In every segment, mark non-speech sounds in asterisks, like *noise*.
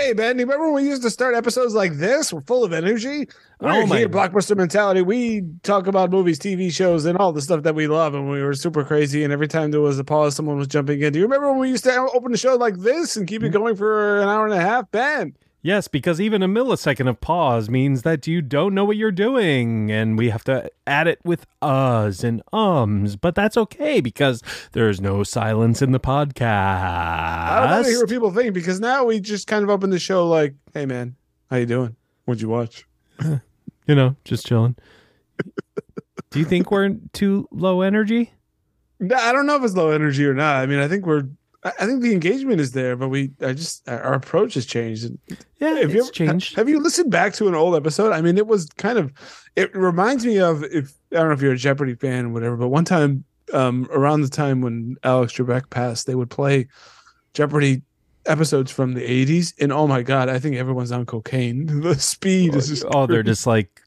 Hey, Ben, you remember when we used to start episodes like this? We're full of energy. We're Oh, my- here, Blockbuster Mentality. We talk about movies, TV shows, and all the stuff that we love, and we were super crazy. And every time there was a pause, someone was jumping in. Do you remember when we used to open the show like this and keep it hmm. going for an hour and a half? Ben, Yes, because even a millisecond of pause means that you don't know what you're doing, and we have to add it with uhs and ums. But that's okay because there's no silence in the podcast. I don't want to hear what people think because now we just kind of open the show like, "Hey, man, how you doing? What'd you watch?" *laughs* you know, just chilling. Do you think we're too low energy? I don't know if it's low energy or not. I mean, I think we're. I I think the engagement is there, but we. I just our approach has changed. Yeah, Have it's you ever- changed. Have you listened back to an old episode? I mean, it was kind of. It reminds me of if I don't know if you're a Jeopardy fan or whatever, but one time, um, around the time when Alex Trebek passed, they would play Jeopardy episodes from the 80s, and oh my god, I think everyone's on cocaine. *laughs* The speed is just. oh, they're just like,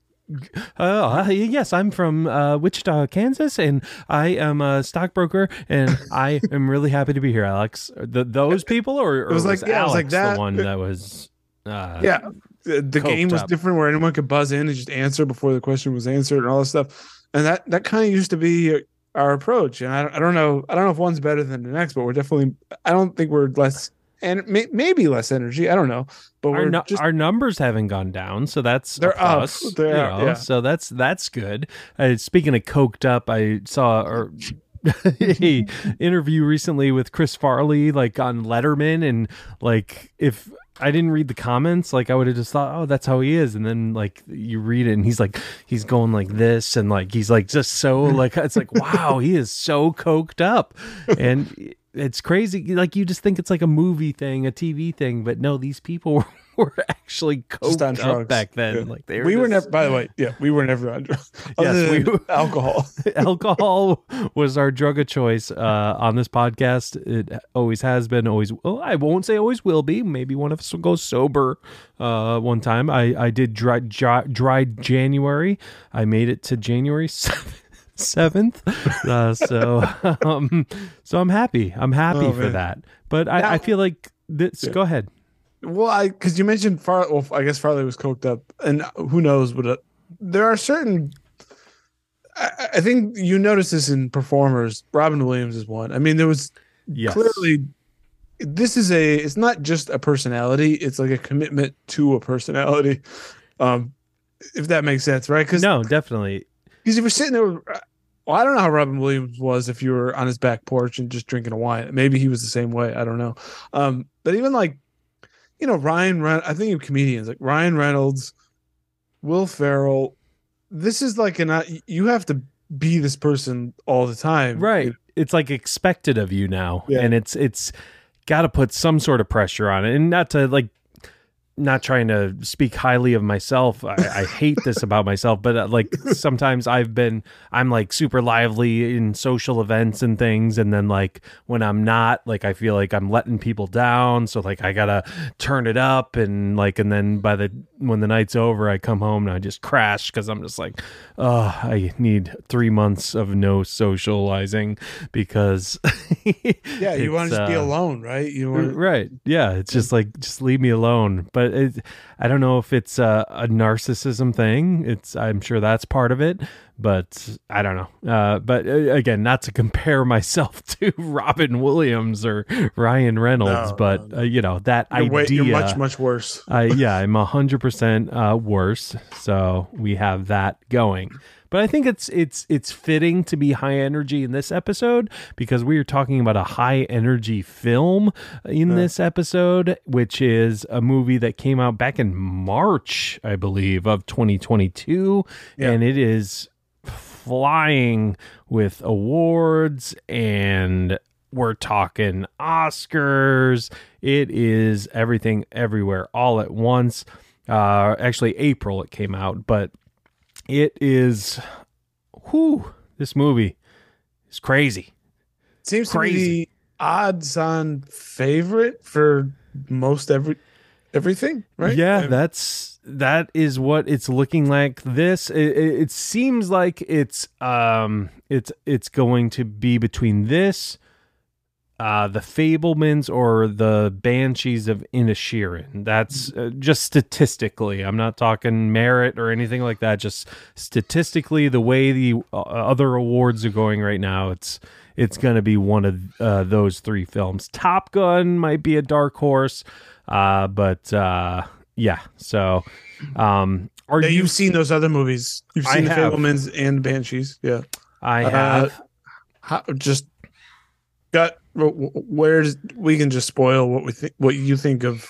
uh, yes, I'm from uh, Wichita, Kansas, and I am a stockbroker, and I am really happy to be here, Alex. The, those people, or, or was like- yeah, it was like Alex that. the one that was? Uh, yeah the, the game was up. different where anyone could buzz in and just answer before the question was answered and all this stuff and that that kind of used to be our approach and I, I don't know i don't know if one's better than the next but we're definitely i don't think we're less and may, maybe less energy i don't know but Our, nu- just our numbers haven't gone down, so that's They're up. plus, They you know, yeah. So that's that's good. Uh, speaking of coked up, I saw or *laughs* a interview recently with Chris Farley, like on Letterman, and like if I didn't read the comments, like I would have just thought, oh, that's how he is, and then like you read it, and he's like he's going like this, and like he's like just so like it's like wow, he is so coked up, and it's crazy. Like you just think it's like a movie thing, a TV thing, but no, these people *laughs* were, were actually just on drugs up back then. Yeah. Like they were we were never by the *laughs* way yeah we were never on drugs *laughs* Yes, we were- alcohol alcohol was our drug of choice uh, on this podcast. It always has been, always. Well, I won't say always will be. Maybe one of us will go sober. Uh, one time, I I did dry, dry dry January. I made it to January seventh. Uh, so *laughs* um, so I'm happy. I'm happy Oh, for man. that. But I, I feel like this. Go ahead. Well, I because you mentioned Far. Well, I guess Farley was coked up, and who knows? But uh, there are certain. I, I think you notice this in performers. Robin Williams is one. I mean, there was Yes. clearly. This is a. It's not just a personality. It's like a commitment to a personality. Um, if that makes sense, right? Because No, definitely. because if you're sitting there, well, I don't know how Robin Williams was if you were on his back porch and just drinking a wine. Maybe he was the same way. I don't know. Um, but even like, you know, Ryan, Ren- I think of comedians like Ryan Reynolds, Will Ferrell. This is like an you have to be this person all the time, right it's like expected of you now Yeah. and it's it's got to put some sort of pressure on it and not to like not trying to speak highly of myself i, I hate this about myself but uh, like *laughs* sometimes i've been i'm like super lively in social events and things and then like when i'm not like i feel like i'm letting people down so like i gotta turn it up and like and then by the when the night's over i come home and i just crash because i'm just like oh i need three months of no socializing because *laughs* Yeah, you want to just be uh, alone, right? You want right yeah it's just like just leave me alone but it, i don't know if it's a, a narcissism thing it's i'm sure that's part of it but I don't know. Uh, but uh, again, not to *laughs* compare myself *laughs* to Robin Williams or Ryan Reynolds, No, but no, uh, you know that You're, way- idea. you're much much worse. uh, yeah, I'm a hundred percent uh, worse. So we have that going. But I think it's it's it's fitting to be high energy in this episode because we are talking about a high energy film in Yeah. this episode, which is a movie that came out back in March, I believe, of 2022, Yeah. and it is flying with awards and we're talking Oscars. It is everything everywhere all at once. Uh actually April it came out, but it is whew, this movie is crazy. Seems to be Crazy. odds on favorite for most every everything, right? Yeah, that's that is what it's looking like. This it, it it seems like it's um it's it's going to be between this, uh, the Fabelmans or the Banshees of Inisherin. That's uh, just statistically. I'm not talking merit or anything like that. Just statistically, the way the uh, other awards are going right now, it's it's going to be one of uh, those three films. Top Gun might be a dark horse, uh, but uh, yeah. So, um, are Yeah, you? you've seen those other movies. You've I seen the have. Fabelmans and Banshees. Yeah. I Uh, have. How, just got where's we can just spoil what we think what you think of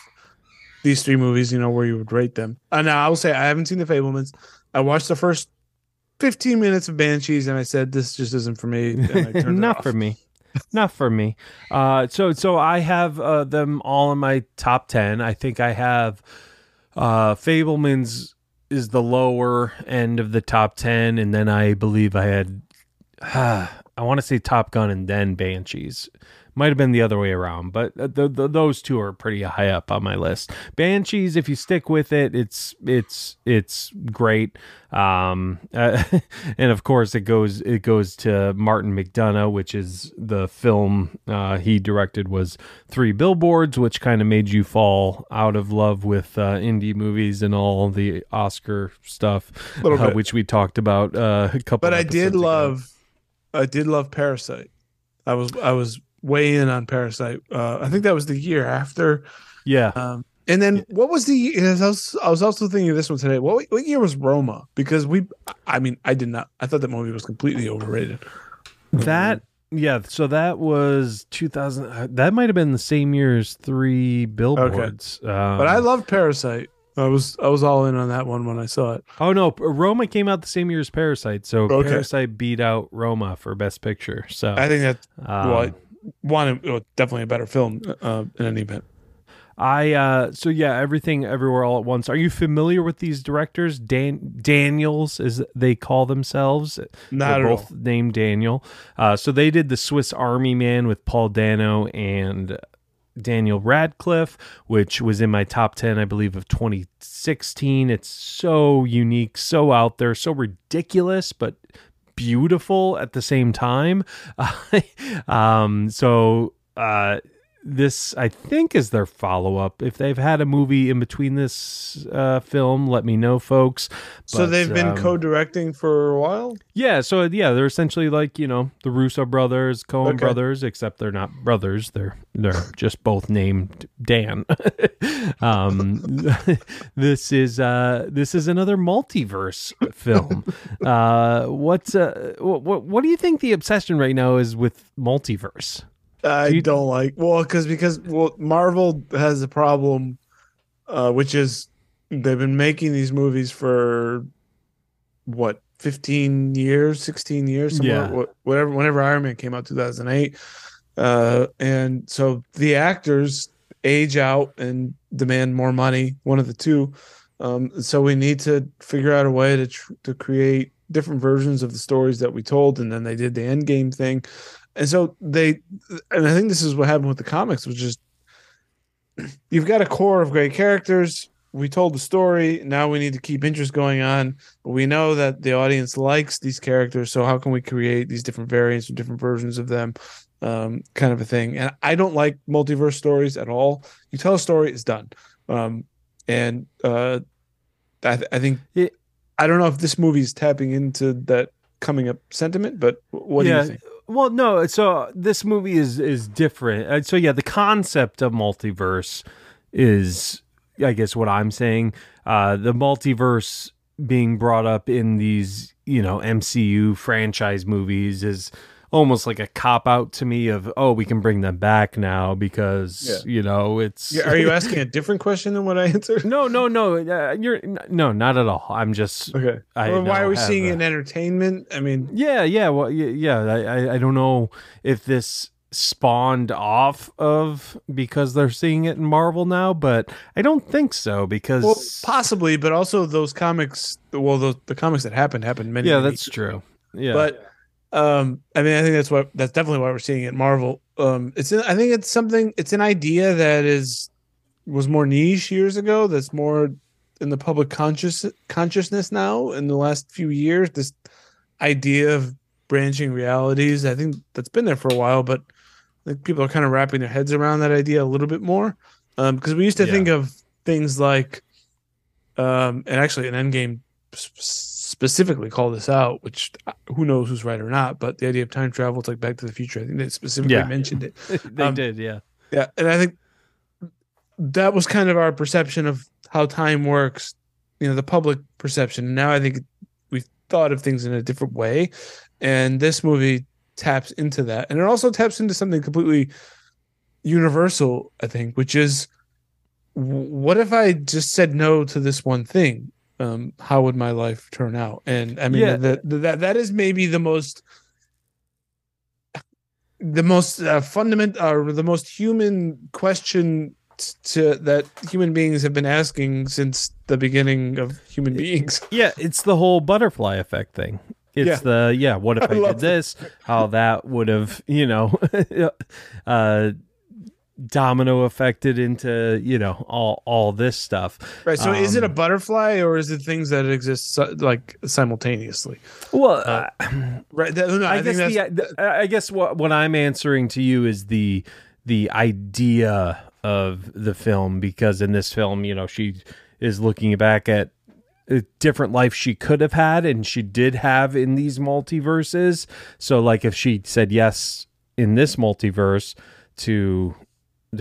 these three movies, you know, where you would rate them. And now I will say I haven't seen the Fabelmans. I watched the first 15 minutes of Banshees and I said this just isn't for me. And I turned *laughs* it not for me not for me uh so so i have uh, them all in my top 10 i think i have uh fabelmans is the lower end of the top 10 and then i believe i had *sighs* i want to say top gun and then banshees might have been the other way around but uh, the, the, those two are pretty high up on my list banshees if you stick with it it's it's it's great um uh, *laughs* and of course it goes it goes to martin mcdonagh which is the film uh, he directed was three billboards which kind of made you fall out of love with uh, indie movies and all the oscar stuff uh, which we talked about uh, a couple. But I did love. ago. Love I did love Parasite. I was I was way in on Parasite. Uh, I think that was the year after yeah Um, and then what was the? I was, I was also thinking of this one today. What what year was Roma? Because we, I mean, I did not. I thought that movie was completely overrated. That yeah, so that was 2000 uh, that might have been the same year as 3 billboards. Um, But I loved Parasite. I was I was all in on that one when I saw it. Oh no, Roma came out the same year as Parasite. So Okay. Parasite beat out Roma for best picture. So I think that's um, well, one definitely a better film uh, in any event. I uh so yeah, everything everywhere all at once. Are you familiar with these directors? Dan Daniels as they call themselves. Not They're at all. both named Daniel. Uh so they did the Swiss Army Man with Paul Dano and Daniel Radcliffe, which was in my top 10, I believe, of 2016. It's so unique, so out there, so ridiculous, but beautiful at the same time. *laughs* um, so, uh, this I think is their follow up. If they've had a movie in between this uh, film, let me know, folks. so they've been um, co-directing for a while. yeah, so yeah, they're essentially like you know the Russo brothers, Coen Okay. brothers, except they're not brothers. They're they're *laughs* just both named Dan. *laughs* um, *laughs* this is uh this is another multiverse film. uh, what's uh what, what what do you think the obsession right now is with multiverse? I Do don't like well because because well Marvel has a problem, uh, which is they've been making these movies for what fifteen years, sixteen years, somewhere, Yeah. whatever. Whenever Iron Man came out, two thousand eight, uh, and so the actors age out and demand more money, one of the two. Um, so we need to figure out a way to tr- to create different versions of the stories that we told, and then they did the end game thing, and so they and I think this is what happened with the comics, which is you've got a core of great characters. We told the story. Now we need to keep interest going on. But we know that the audience likes these characters. So how can we create these different variants or different versions of them? Um, kind of a thing. And I don't like multiverse stories at all. You tell a story, it's done. Um, and uh, I, th- I think It- I don't know if this movie is tapping into that coming up sentiment, but what do you think? Well, no. So this movie is is different. Uh, So yeah, the concept of multiverse is, I guess, what I'm saying. Uh, the multiverse being brought up in these, you know, MCU franchise movies is almost like a cop out to me of oh we can bring them back now because you know it's Yeah, are you *laughs* asking a different question than what I answered? no no no uh, you're no not at all i'm just Okay. I well, why are we seeing an entertainment? I mean, Yeah, yeah, well, yeah, yeah. I, I, don't know if this spawned off of because they're seeing it in Marvel now, but I don't think so because well, possibly, but also those comics. Well, the, the comics that happened happened many. yeah, many that's true. Yeah, But um, I mean, I think that's what that's definitely why we're seeing it Marvel. Um, it's I think it's something. It's an idea that is was more niche years ago. That's more in the public conscious consciousness now in the last few years. This idea of branching realities. I think that's been there for a while, but I think people are kind of wrapping their heads around that idea a little bit more. Um, because we used to Yeah. think of things like, um, and actually, an Endgame s- specifically call this out, which uh, who knows who's right or not, but the idea of time travel, it's like Back to the Future. I think they specifically Yeah. mentioned it. *laughs* they um, did. Yeah, Yeah, and I think that was kind of our perception of how time works, you know, the public perception. Now I think we've thought of things in a different way, and this movie taps into that, and it also taps into something completely universal. I think, which is, what if I just said no to this one thing? Um, how would my life turn out? And I mean, Yeah. that that that is maybe the most the most uh, fundamental or the most human question to that human beings have been asking since the beginning of human beings. *laughs* yeah. It's the whole butterfly effect thing. It's Yeah. the yeah. What if *laughs* I I, did this? How that would have *laughs* you know, uh, domino affected into you know all all this stuff. Right. So is it a Um, butterfly or is it things that exist like simultaneously? Well, Uh, uh, Right. That, no, I, I, guess the, the I guess what what I'm answering to you is the the idea of the film because in this film, you know, she is looking back at a different life she could have had and she did have in these multiverses. So like if she said yes in this multiverse to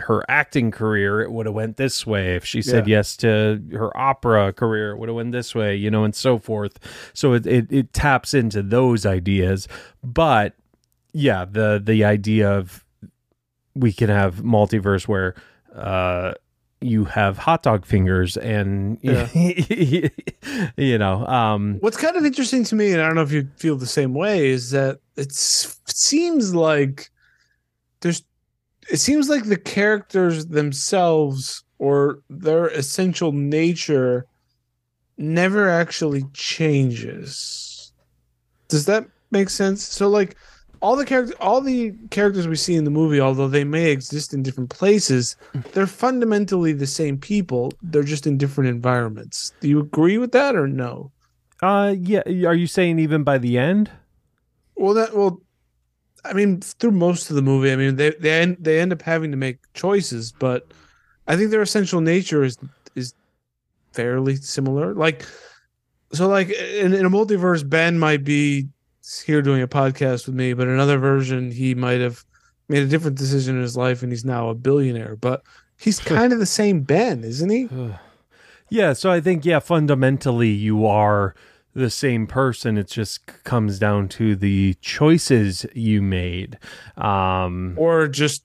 her acting career it would have went this way. If she said Yeah. yes to her opera career it would have went this way you know and so forth. So it, it it taps into those ideas. But yeah the the idea of we can have multiverse where uh you have hot dog fingers and *laughs* you know um What's kind of interesting to me, and I don't know if you feel the same way, is that it's, it seems like there's, it seems like the characters themselves or their essential nature never actually changes. Does that make sense? So, like, all the characters, all the characters we see in the movie, although they may exist in different places, *laughs* they're fundamentally the same people. They're just in different environments. Do you agree with that or no? uh yeah are you saying even by the end Well, that well, I mean, through most of the movie, I mean, they they end, they end up having to make choices, but I think their essential nature is is fairly similar. Like, so like in, in a multiverse, Ben might be here doing a podcast with me, but another version, he might have made a different decision in his life, and he's now a billionaire. But he's *laughs* kind of the same Ben, isn't he? *sighs* Yeah, so I think yeah, fundamentally you are the same person. It just comes down to the choices you made. Um Or just,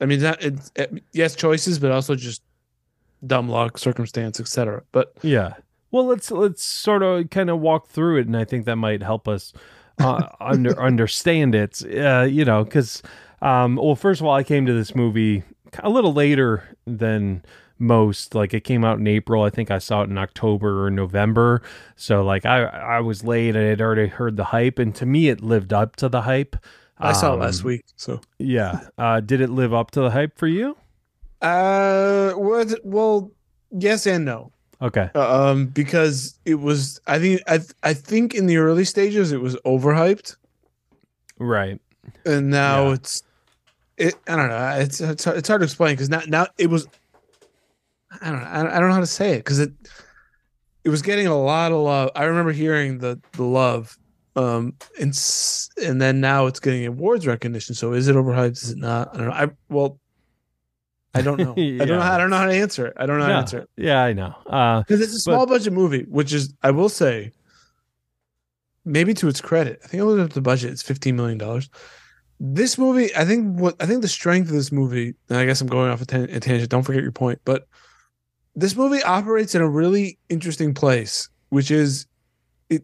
I mean, that it's it, yes, choices, but also just dumb luck, circumstance, etc. But yeah. Well, let's let's sort of kind of walk through it and I think that might help us uh, *laughs* under understand it. Uh, you know, cuz um well, first of all, I came to this movie a little later than most like it came out in April I think I saw it in October or November so like I I was late and I had already heard the hype and to me it lived up to the hype I saw it Um, last week. So, yeah uh did it live up to the hype for you uh, was well, yes and no. okay Uh, um, because it was, I think, I, I think in the early stages it was overhyped, right and now Yeah. it's, it. I don't know. It's it's hard, it's hard to explain because now now it was. I don't know. I don't, know how to say it because it, it was getting a lot of love. I remember hearing the the love Um, and and then now it's getting awards recognition. So is it overhyped? Is it not? I don't know. I well, I don't know. *laughs* I don't know. How, I don't know how to answer it. I don't know how to answer it Yeah, I know. Uh, because it's a small budget movie, which is I will say, maybe to its credit, I think I looked up the budget. It's fifteen million dollars. This movie, I think what I think the strength of this movie, and I guess I'm going off a, tan- a tangent. Don't forget your point, but this movie operates in a really interesting place, which is it.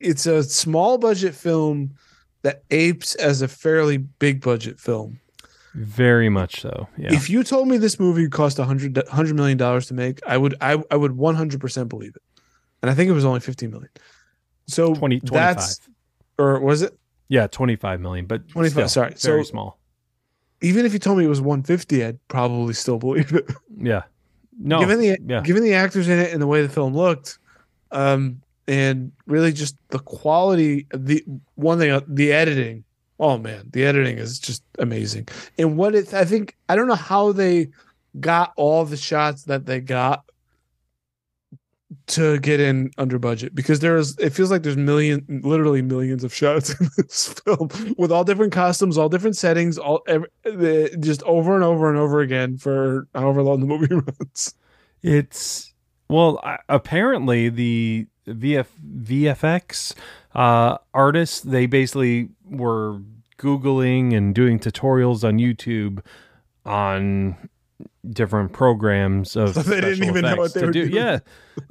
It's a small budget film that apes as a fairly big budget film. very much so. Yeah. If you told me this movie cost a hundred hundred million dollars to make, I would I, I would one hundred percent believe it. And I think it was only fifteen million. So 20, 25. that's or was it yeah, 25 million, but 25, still, sorry. very So- small. even if you told me it was one fifty, I'd probably still believe it. Yeah. No. given the yeah. given the actors in it and the way the film looked, um, and really just the quality. The one thing, uh, the editing. Oh man, the editing is just amazing. And what it, I think, I don't know how they got all the shots that they got to get in under budget because there's it feels like there's million literally millions of shots *laughs* in this film with all different costumes all different settings all every, just over and over and over again for however long the movie *laughs* runs. It's well, apparently the VF VFX uh, artists they basically were googling and doing tutorials on YouTube on different programs of *laughs* So they didn't even know what they were do. doing. Yeah,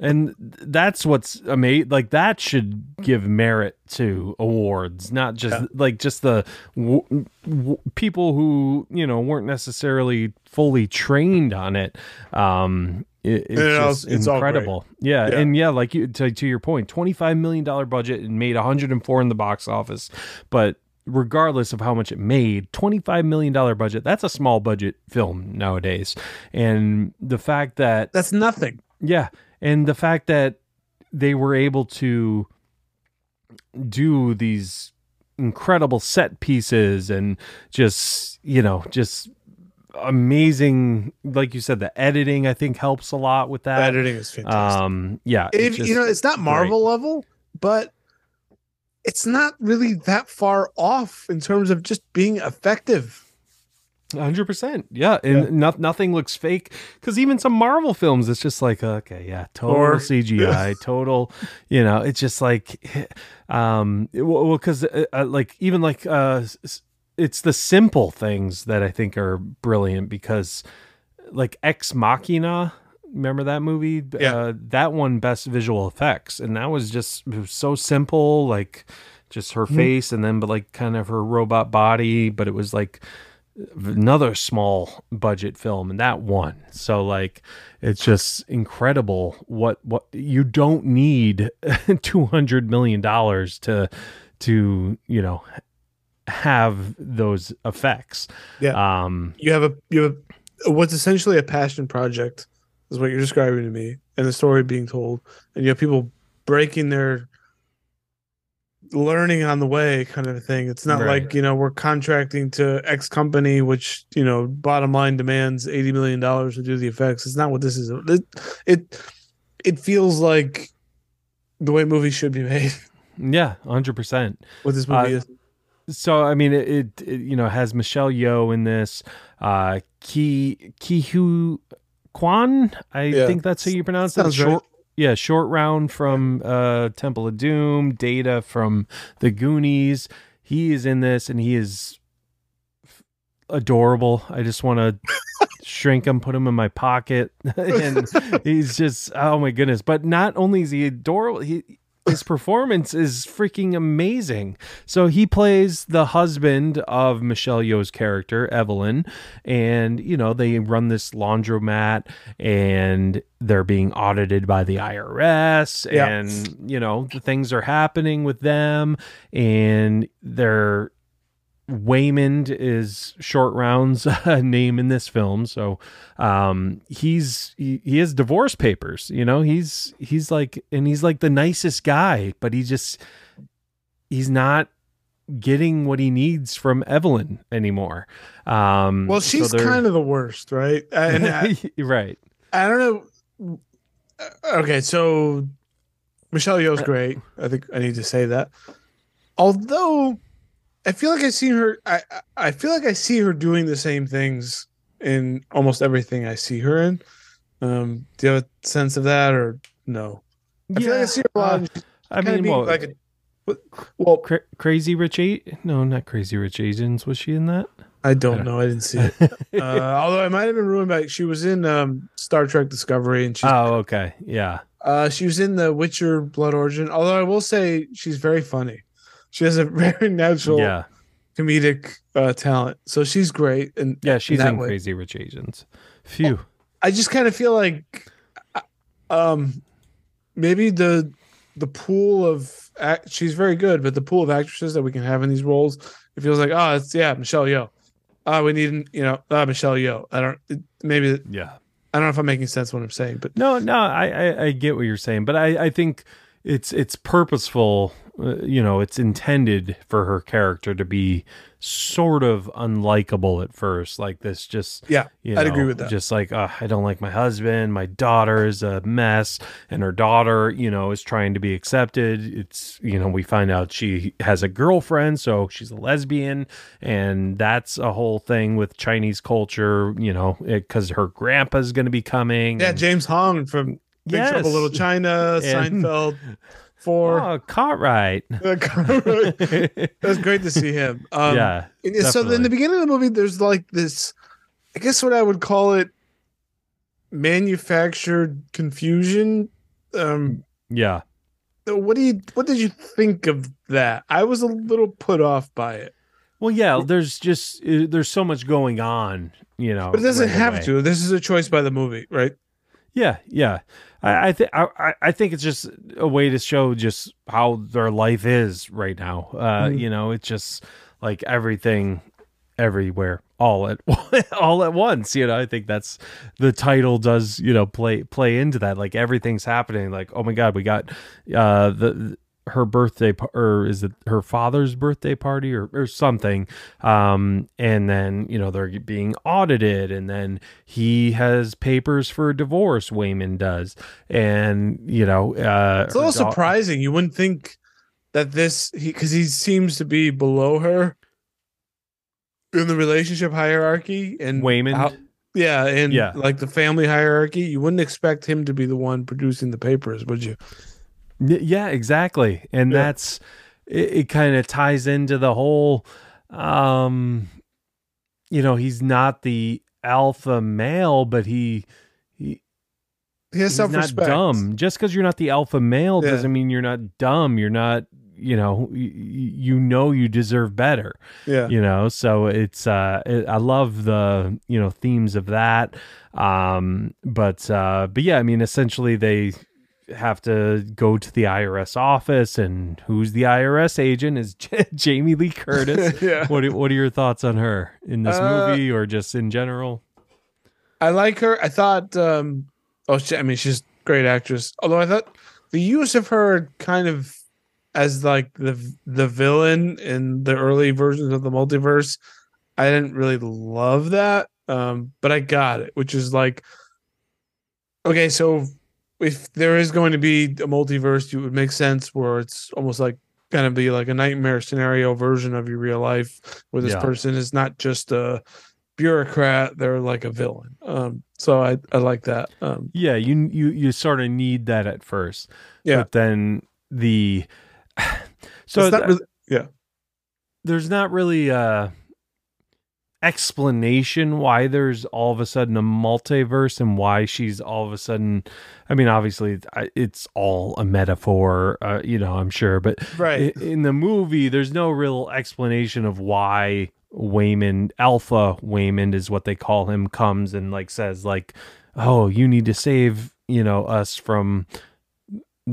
and that's what's amazing. Like that should give merit to awards, not just Yeah. like just the w- w- people who you know weren't necessarily fully trained on it. Um, it, it's And it just it's great. incredible. Yeah, Yeah. and yeah, like you to, to your point, twenty five million dollar budget and made one hundred and four in the box office, but regardless of how much it made 25 million dollar budget that's a small budget film nowadays. And the fact that that's nothing. Yeah, and the fact that they were able to do these incredible set pieces and just, you know, just amazing like you said the editing I think helps a lot with the that. editing is fantastic. Um yeah, if just you know it's not marvel level but it's not really that far off in terms of just being effective hundred percent. Yeah, and Yeah. no- nothing looks fake because even some Marvel films, it's just like okay, yeah, total Or- CGI, *laughs* total. You know, it's just like, *laughs* um, it- well, because uh, uh, like even like uh, it's the simple things that I think are brilliant because like Ex Machina. Remember that movie? Yeah. Uh, that one best visual effects, and that was just was so simple, like just her Mhm. face, and then but like kind of her robot body, but it was like another small budget film and that one so like it's just incredible what what you don't need *laughs* 200 million dollars to to you know have those effects Yeah. um you have a you have what's essentially a passion project is what you're describing to me and the story being told. And you have people breaking their learning on the way kind of a thing. It's not Right. like you know we're contracting to x company which you know bottom line demands 80 million dollars to do the effects. It's not what this is. It it, it feels like the way movies should be made. *laughs* Yeah 100% what this movie Uh, is so I mean it, it, you know has Michelle Yeoh in this uh Ki Ke Huy Quan I Yeah. think that's how you pronounce it Sounds right. yeah short round from uh Temple of Doom Data from the Goonies. He is in this and he is f- adorable. I just want to *laughs* shrink him put him in my pocket. *laughs* And he's just oh my goodness. But not only is he adorable he his performance is freaking amazing. So he plays the husband of Michelle Yeoh's character, Evelyn, and you know, they run this laundromat and they're being audited by the IRS Yeah. and you know, the things are happening with them and they're Waymond is Short Round's *laughs* name in this film, so um, he's he, he has divorce papers. You know, he's he's like, and he's like the nicest guy, but he just he's not getting what he needs from Evelyn anymore. Um, well she's kind of the worst right *laughs* and I, right. I don't know. Okay, so Michelle Yeoh's great. I think I need to say that. Although I feel like I see her I I- I feel like I see her doing the same things in almost everything I see her in. Um do you have a sense of that or no? I feel like I see her a lot. uh, I mean, well, like a what- well, Cra- Crazy Rich Eight? No, not Crazy Rich Asians. Was she in that? I don't know. I didn't see it. *laughs* uh, although I might have been ruined by she was in um Star Trek Discovery and she's oh, okay. Yeah. Uh, she was in The Witcher Blood Origin. Although I will say she's very funny. She has a *laughs* very natural Yeah. comedic uh, talent, so she's great. And Yeah, she's that in. Crazy Rich Asians. Phew. I just kind of feel like, uh, um, maybe the the pool of act, she's very good, but the pool of actresses that we can have in these roles, it feels like oh, it's yeah, Michelle Yeoh. Ah, we need you know, uh, Michelle Yeoh. I don't maybe yeah. I don't know if I'm making sense what I'm saying, but No, no, I, I, I get what you're saying, but I, I think it's it's purposeful. Uh, you know, it's intended for her character to be sort of unlikable at first, like this. Just yeah, you I'd know, agree with that. Just like uh, I don't like my husband, my daughter is a mess, and her daughter, you know, is trying to be accepted. It's you know, we find out she has a girlfriend, so she's a lesbian, and that's a whole thing with Chinese culture. You know, because her grandpa's going to be coming. yeah, and- James Hong from Big Yes. Trouble Little China, *laughs* And- Seinfeld, for Oh, *laughs* Cartwright. That's great to see him. *laughs* Um, yeah. so in the beginning of the movie, there's like this, I guess what I would call it, manufactured confusion. Um, Yeah. what do you? What did you think of that? I was a little put off by it, Well, yeah, there's just uh, there's so much going on, you know. but it doesn't right have away. to. This is a choice by the movie, right? Yeah, yeah. I, I think I, I think it's just a way to show just how their life is right now. Uh, Mhm. You know, it's just like everything, everywhere, all at *laughs* all at once. You know, I think that's the title does you know play play into that. Like everything's happening. Like oh my god, we got uh the. Her birthday or is it her father's birthday party or, or something um and then you know they're being audited and then he has papers for a divorce Waymond does and you know uh It's a little da- surprising. You wouldn't think that this he because he seems to be below her in the relationship hierarchy and Waymond yeah, and Yeah. like the family hierarchy. You wouldn't expect him to be the one producing the papers, would you? Yeah, exactly. And Yeah. that's it, it kind of ties into the whole um you know, he's not the alpha male, but he he He has he's self not respect. dumb. Just because you're not the alpha male Yeah. doesn't mean you're not dumb. You're not, you know, you, you know you deserve better. Yeah, You know, so it's uh it, I love the, you know, themes of that. Um but uh but yeah, I mean essentially they have to go to the IRS office and who's the IRS agent is *laughs* J- Jamie Lee Curtis. *laughs* yeah. what are, what are your thoughts on her in this Uh, movie or just in general? I like her. I thought. um Oh, she, I mean, she's a great actress. Although I thought the use of her kind of as like the the villain in the early versions of the multiverse, I didn't really love that. Um, but I got it, which is like, okay, so if there is going to be a multiverse, it would make sense where it's almost like going to be like a nightmare scenario version of your real life, where this Yeah. person is not just a bureaucrat; they're like a villain. Um, so I I like that. Um, Yeah, you you you sort of need that at first. Yeah. But then the *sighs* so really- yeah. there's not really a explanation why there's all of a sudden a multiverse and why she's all of a sudden I mean obviously it's all a metaphor uh, you know I'm sure but Right. in the movie there's no real explanation of why waymond Alpha waymond is what they call him comes and like says like oh you need to save you know us from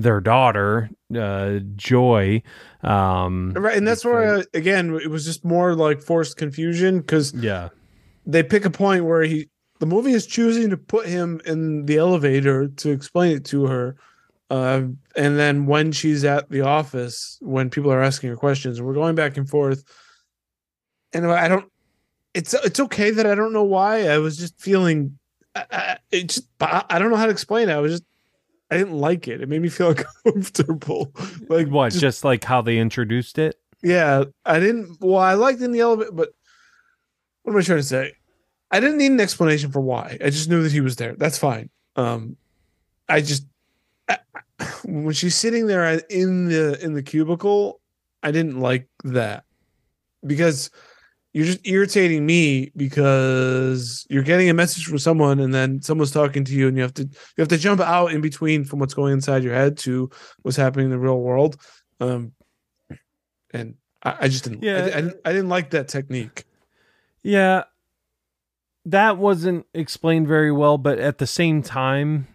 their daughter uh Joy um Right, and that's where uh, again it was just more like forced confusion because yeah. they pick a point where he the movie is choosing to put him in the elevator to explain it to her uh, and then when she's at the office when people are asking her questions we're going back and forth and i don't it's it's okay that i don't know why i was just feeling I, I, it just i don't know how to explain it i was just I didn't like it. It made me feel *laughs* uncomfortable. *laughs* Like what? just- Just, like how they introduced it. yeah, I didn't. Well, I liked in the elevator, but what am I trying to say? I didn't need an explanation for why. I just knew that he was there. That's fine. Um, I just I, when she's sitting there in the in the cubicle, I didn't like that because you're just irritating me because you're getting a message from someone and then someone's talking to you and you have to you have to jump out in between from what's going inside your head to what's happening in the real world. Um, and I, I just didn't. Yeah. I, I, didn't- I didn't like that technique. Yeah. That wasn't explained very well, but at the same time,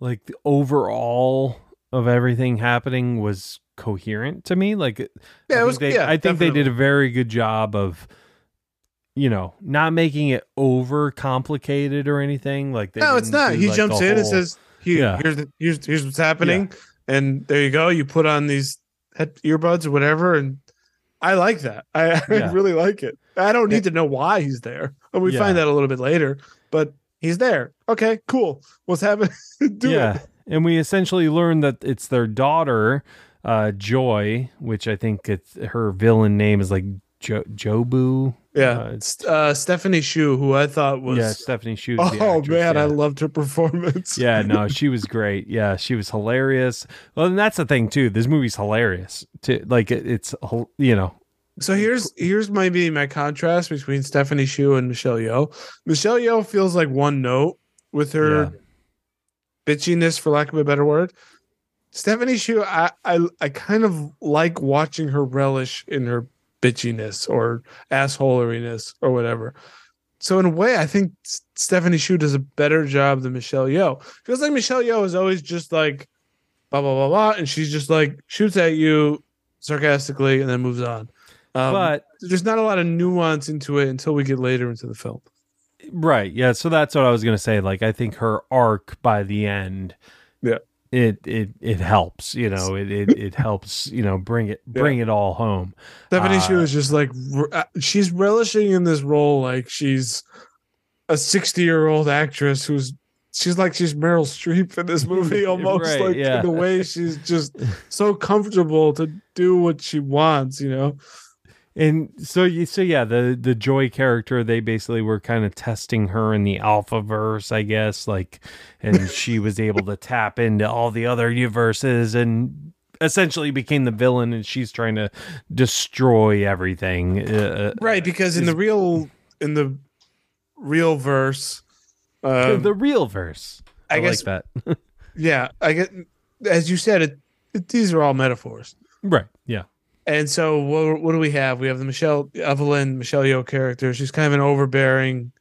like the overall of everything happening was coherent to me. Like, Yeah, I it think was. They, yeah, I think they did a very good job of, you know, not making it over complicated or anything. Like, they No, it's didn't do, He like, jumps in and says, "Here, Yeah. here's the, here's here's what's happening," and there you go. You put on these head earbuds or whatever, and I like that. I, *laughs* I Yeah. really like it. I don't need to know why he's there. And we Yeah. find that a little bit later, but he's there. Okay, cool. What's happening? *laughs* Do yeah. it. And we essentially learn that it's their daughter, uh, Joy, which I think it's her villain name is like jo- Jobu. Yeah. Uh, uh, Stephanie Hsu, who I thought was. yeah, Stephanie Hsu. oh man, yeah. I loved her performance. yeah, no, *laughs* she was great. Yeah, she was hilarious. Well, and that's the thing too. This movie's hilarious. To like, it, it's you know, So here's here's maybe my contrast between Stephanie Hsu and Michelle Yeoh. Michelle Yeoh feels like one note with her Yeah. bitchiness, for lack of a better word. Stephanie Hsu, I, I I kind of like watching her relish in her bitchiness or assholeriness or whatever. So in a way, I think Stephanie Hsu does a better job than Michelle Yeoh. Feels like Michelle Yeoh is always just like blah blah blah blah, and she's just like shoots at you sarcastically and then moves on. Um, but there's not a lot of nuance into it until we get later into the film. right, yeah. So that's what I was gonna say. Like, I think her arc by the end. It it it helps. You know, it it, it *laughs* helps. You know, bring it bring it all home. Stephanie Hsu Uh, is just like uh, she's relishing in this role like she's a 60 year old actress who's she's like she's Meryl Streep in this *laughs* movie almost Right, like yeah. the way she's just so comfortable to do what she wants, you know. And so you so yeah, the the Joy character, they basically were kind of testing her in the Alpha verse, I guess, like and *laughs* she was able to tap into all the other universes and essentially became the villain and she's trying to destroy everything. Uh, Right, because in the real in the real verse um, the real verse. I I, guess- like that. *laughs* yeah, I get as you said it, it these are all metaphors. right. Yeah. And so what, what do we have? We have the Michelle Evelyn Michelle Yeoh character. She's kind of an overbearing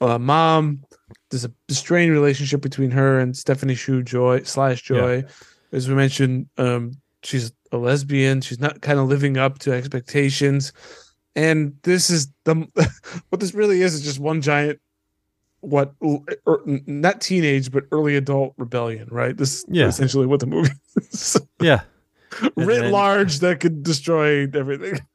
uh, mom. There's a strained relationship between her and Stephanie Hsu Joy slash Joy. As we mentioned, um, she's a lesbian. She's not kind of living up to expectations. And this is the *laughs* what this really is is just one giant what or, not teenage but early adult rebellion, right? This is Yeah. essentially what the movie is. *laughs* Yeah. Writ then- large that could destroy everything. *laughs*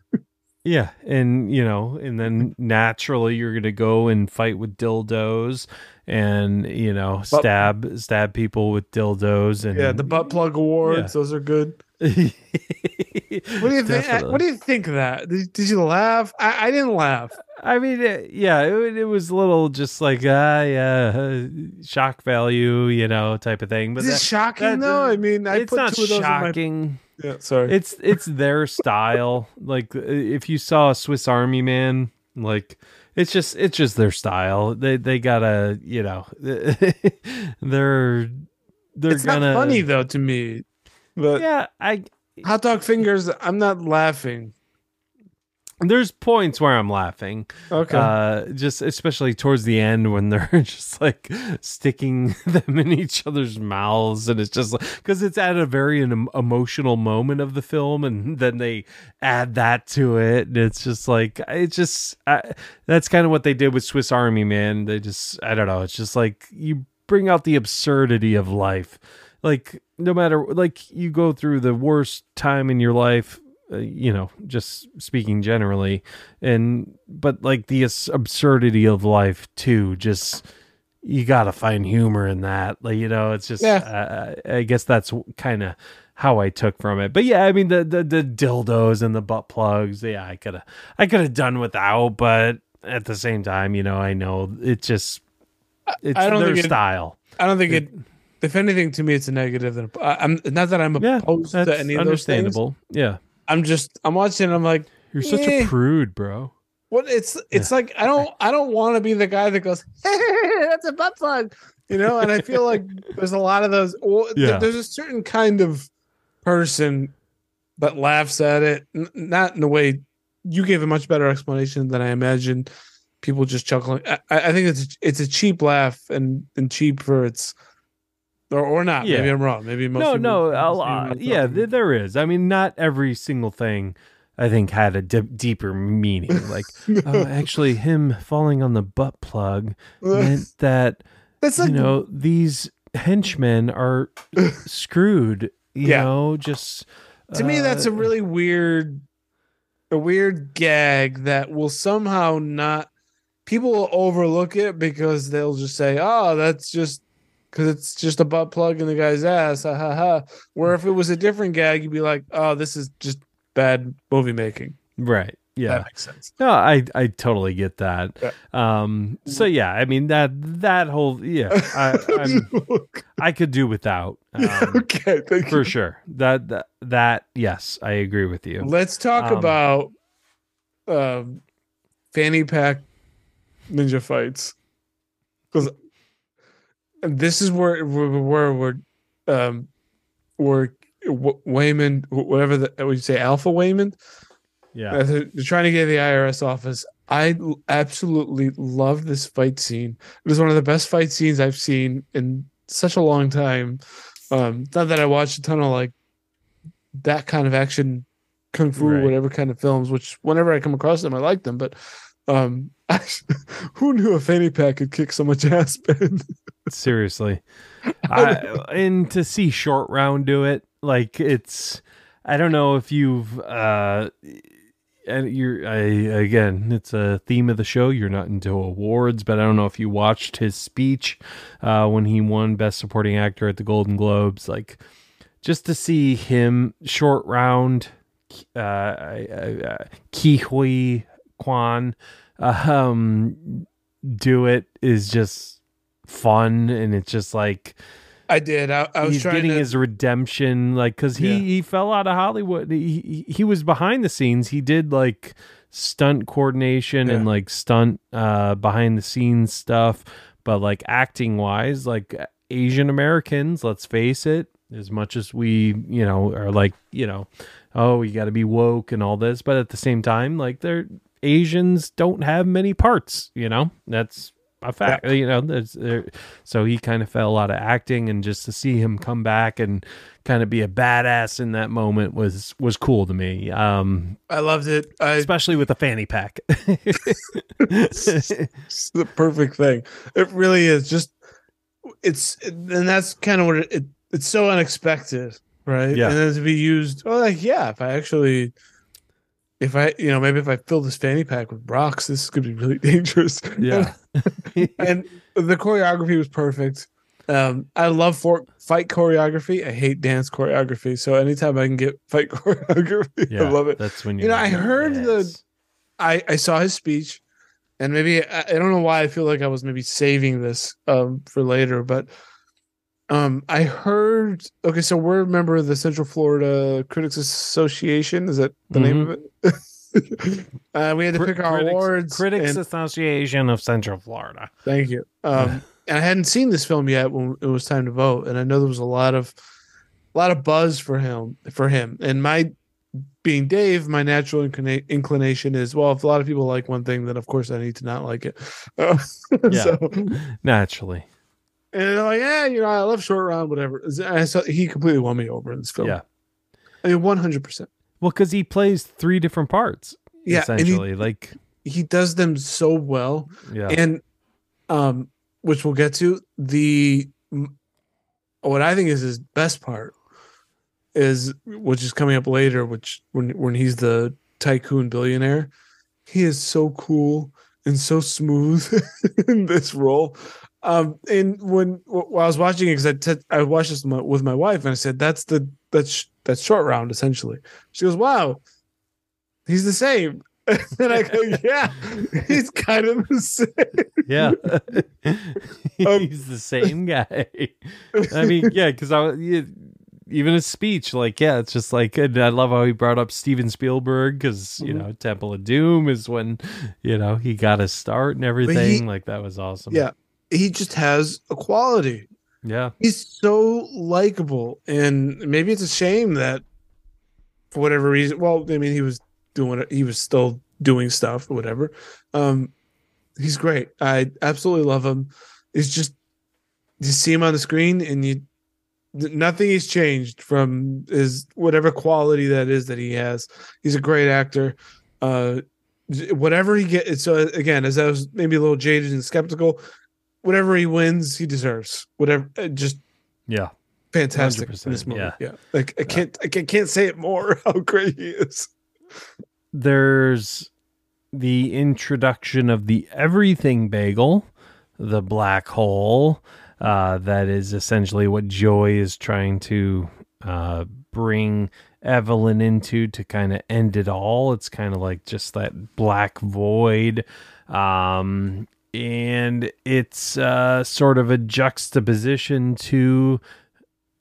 Yeah, and you know, and then naturally you're gonna go and fight with dildos, and you know, stab stab people with dildos, and Yeah, the butt plug awards, Yeah. those are good. *laughs* what do you think? What do you think of that? Did, did you laugh? I, I didn't laugh. I mean, it, yeah, it, it was a little just like ah, yeah, uh, shock value, you know, type of thing. But Is it shocking that- though? I mean, I it's put not two of those shocking. in my. Yeah, sorry. It's it's their style. Like if you saw a Swiss Army Man, like it's just it's just their style. They they gotta you know *laughs* they're they're it's gonna funny though to me. But Yeah, I hot dog fingers, I'm not laughing. There's points where I'm laughing. Okay. Uh, just especially towards the end when *laughs* they're just like sticking *laughs* them in each other's mouths, and it's just like because it's at a very em- emotional moment of the film, and *laughs* then they add that to it, and it's just like it's just I, that's kind of what they did with Swiss Army Man. They just I don't know, it's just like you bring out the absurdity of life, like no matter like you go through the worst time in your life uh, you know just speaking generally and but like the absurdity of life too just you got to find humor in that. Like you know, it's just Yeah. uh, I guess that's kind of how I took from it. But yeah, I mean the the, the dildos and the butt plugs. Yeah, I could have I could have done without, but at the same time, you know, I know it just it's I don't their think it- style. I don't think it. If anything, to me, it's a negative. I- I'm not that I'm Yeah, opposed that's to any of those things. understandable. Yeah, I'm just I'm watching. and I'm like, you're such Eh. a prude, bro. what? It's it's like I don't I don't want to be the guy that goes, *laughs* that's a butt plug, you know. And I feel like there's a lot of those. Well, th- there's a certain kind of person that laughs at it, n- not in a way. You gave a much better explanation than I imagined. People just chuckling. I, I I think it's it's a cheap laugh and and cheap for its. Or, or not. Maybe I'm wrong. Maybe most no, people- no, a lot. are Yeah, th- there is. I mean, not every single thing I think had a deeper meaning. *laughs* Like, oh, actually, him falling on the butt plug meant *laughs* that That's you know these henchmen are *laughs* screwed. You Yeah. know, just to me that's a uh, really weird a weird gag that will somehow not people will overlook it because they'll just say oh that's just because it's just a butt plug in the guy's ass ha ha ha where if it was a different gag you'd be like oh this is just bad movie making right. Yeah. that makes sense No, I I totally get that. Yeah. Um. So yeah, I mean that that whole yeah, *laughs* I I'm, I could do without. Um, okay thank for you. sure. That, that that yes, I agree with you. let's talk Um, about um fanny pack ninja fights because this is where where, where we're um where Waymond whatever the would you say Alpha Waymond? Yeah. uh, they're trying to get the IRS office. I absolutely love this fight scene. It was one of the best fight scenes I've seen in such a long time. Um not that I watched a ton of like that kind of action kung fu Right. whatever kind of films which whenever I come across them I like them but um *laughs* who knew a fanny pack could kick so much ass Ben *laughs* Seriously. I, *laughs* and to see short round do it, like it's I don't know if you've uh and you're I again, it's a theme of the show. You're not into awards, but I don't know if you watched his speech uh when he won best supporting actor at the Golden Globes, like just to see him short round uh, uh, uh Ke Huy Quan *laughs* um do it is just fun and it's just like I did. I, I was getting to his redemption like because he Yeah. he fell out of hollywood. He, he he was behind the scenes. He did like stunt coordination and like stunt uh behind the scenes stuff. But like acting wise like asian americans let's face it as much as we you know are like you know oh you got to be woke and all this. But at the same time like they're asians don't have many parts you know? That's a fact you know there so he kind of fell out of acting and just to see him come back and kind of be a badass in that moment was was cool to me um I loved it I especially with the fanny pack *laughs* it's the perfect thing. It really is. Just it's and that's kind of what it, it it's so unexpected, right? Yeah. And then to be used, oh, like yeah, if I actually, if I, you know, maybe if I fill this fanny pack with rocks, this could be really *laughs* dangerous. yeah *laughs* and the choreography was perfect. Um, I love for fight choreography. I hate dance choreography. So anytime I can get fight *laughs* choreography, yeah I love it. that's when You you know, I heard the- I I saw his speech, and maybe I, I don't know why I feel like I was maybe saving this um for later, but um I heard okay, so we're a member of the Central Florida Critics Association. Is that the name of it? *laughs* uh, we had to pick our Critics- awards. critics and- association of central florida thank you. Um, *laughs* and I hadn't seen this film yet when it was time to vote, and I know there was a lot of a lot of buzz for him for him. And my being Dave, my natural inclina- inclination is well, if a lot of people like one thing, then of course I need to not like it. Uh, *laughs* Yeah. so, and they're like, yeah, you know, I love short round, whatever. And I he completely won me over in this film. Yeah. I mean, one hundred percent. well because he plays three different parts Yeah, and he, essentially like he does them so well. yeah and um which we'll get to the what i think is his best part is which is coming up later which when when he's the tycoon billionaire he is so cool and so smooth *laughs* in this role Um, and when while I was watching it, because I, t- I watched this with my wife, and I said, "That's the that's that's short round essentially." She goes, "Wow, he's the same." *laughs* and I go, *laughs* "Yeah, he's kind of the same." Yeah, *laughs* um, he's the same guy. I mean, yeah, because I even his speech, like, yeah, it's just like, and I love how he brought up Steven Spielberg because you mm-hmm. know Temple of Doom is when you know he got his start and everything. He, like that was awesome. Yeah, he just has a quality. Yeah. He's so likable. And maybe it's a shame that for whatever reason, well, I mean, he was doing it, he was still doing stuff or whatever. Um, he's great. I absolutely love him. It's just you see him on the screen and you nothing has changed from his whatever quality that is that he has. He's a great actor. Uh whatever he gets so again as i was maybe a little jaded and skeptical whatever he wins, he deserves. Whatever, uh, just yeah, fantastic in this movie. Yeah, yeah. Like I can't, I can't say it more *laughs* how great he is. There's the introduction of the everything bagel, the black hole. Uh, that is essentially what Joy is trying to uh, bring Evelyn into to kind of end it all. It's kind of like just that black void. Um, and it's uh, sort of a juxtaposition to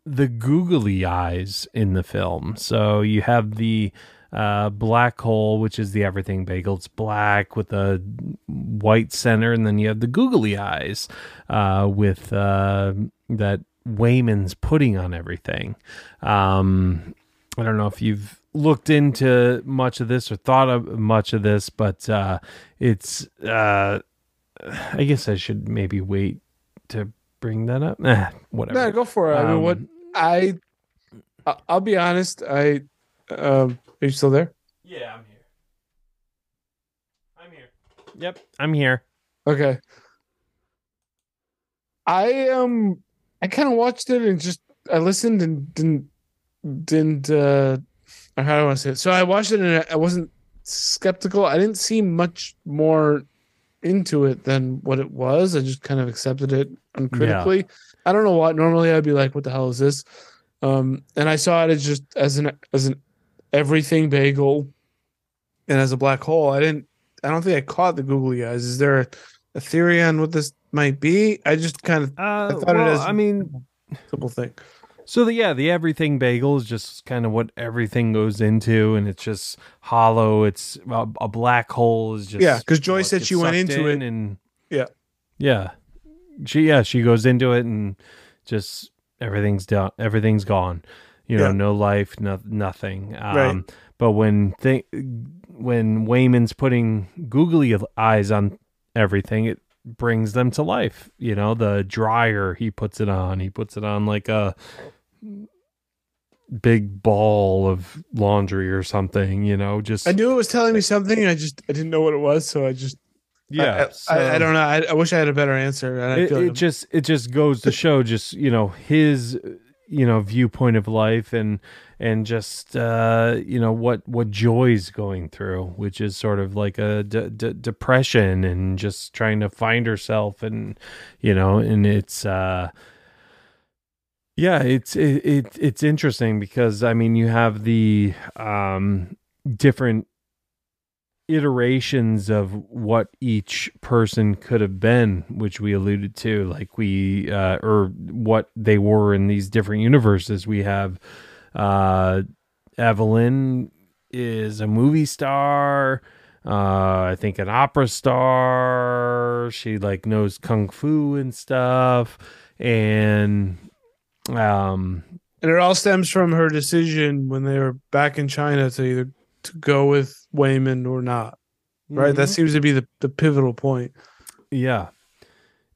the googly eyes in the film. So you have the uh, black hole, which is the everything bagel. It's black with a white center, and then you have the googly eyes uh, with uh, that Waymond's putting on everything. Um, I don't know if you've looked into much of this or thought of much of this, but uh, it's uh, I guess I should maybe wait to bring that up. Nah, whatever. No, go for it. Um, I mean, what um, I, I'll be honest. I, um, are you still there? Yeah, I'm here. I'm here. Yep, I'm here. Okay. I um, I kind of watched it and just I listened and didn't didn't uh, how do I want to say it? So I watched it and I wasn't skeptical. I didn't see much more into it than what it was. I just kind of accepted it uncritically. Yeah. I don't know what. Normally, I'd be like, "What the hell is this?" Um, and I saw it as just as an as an everything bagel, and as a black hole. I didn't. I don't think I caught the googly eyes. Is there a, a theory on what this might be? I just kind of uh, I thought well, it as. I mean, simple thing. So the yeah, the everything bagel is just kind of what everything goes into, and it's just hollow. It's a, a black hole is just yeah. Because Joy said she went into in it, and yeah, yeah, she yeah she goes into it and just everything's done. Everything's gone. You know, yeah. no life, no nothing. Um, right. But when when Waymond's putting googly eyes on everything, it brings them to life. You know, the dryer he puts it on. He puts it on like a big ball of laundry or something, you know, just I knew it was telling me something. I just I didn't know what it was, so I just yeah, I, so, I, I, don't know. I, I, wish I had a better answer. It, it just it just goes to show just you know his you know viewpoint of life and and just uh you know what what joy's going through which is sort of like a d- d- depression and just trying to find herself and you know and it's uh yeah, it's it, it it's interesting because I mean you have the um different iterations of what each person could have been, which we alluded to, like we uh or what they were in these different universes. We have uh Evelyn is a movie star, uh I think an opera star. She like knows kung fu and stuff and um, and it all stems from her decision when they were back in China to either to go with Waymond or not. Right? Mm-hmm. That seems to be the, the pivotal point. Yeah.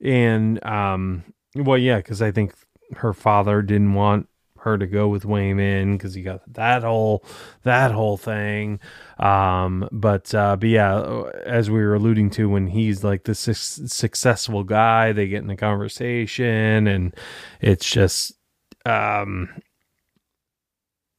And um well yeah, because I think her father didn't want her to go with Waymond because he got that whole that whole thing. Um, but uh, but yeah, as we were alluding to, when he's like the su- successful guy, they get in a conversation, and it's just um,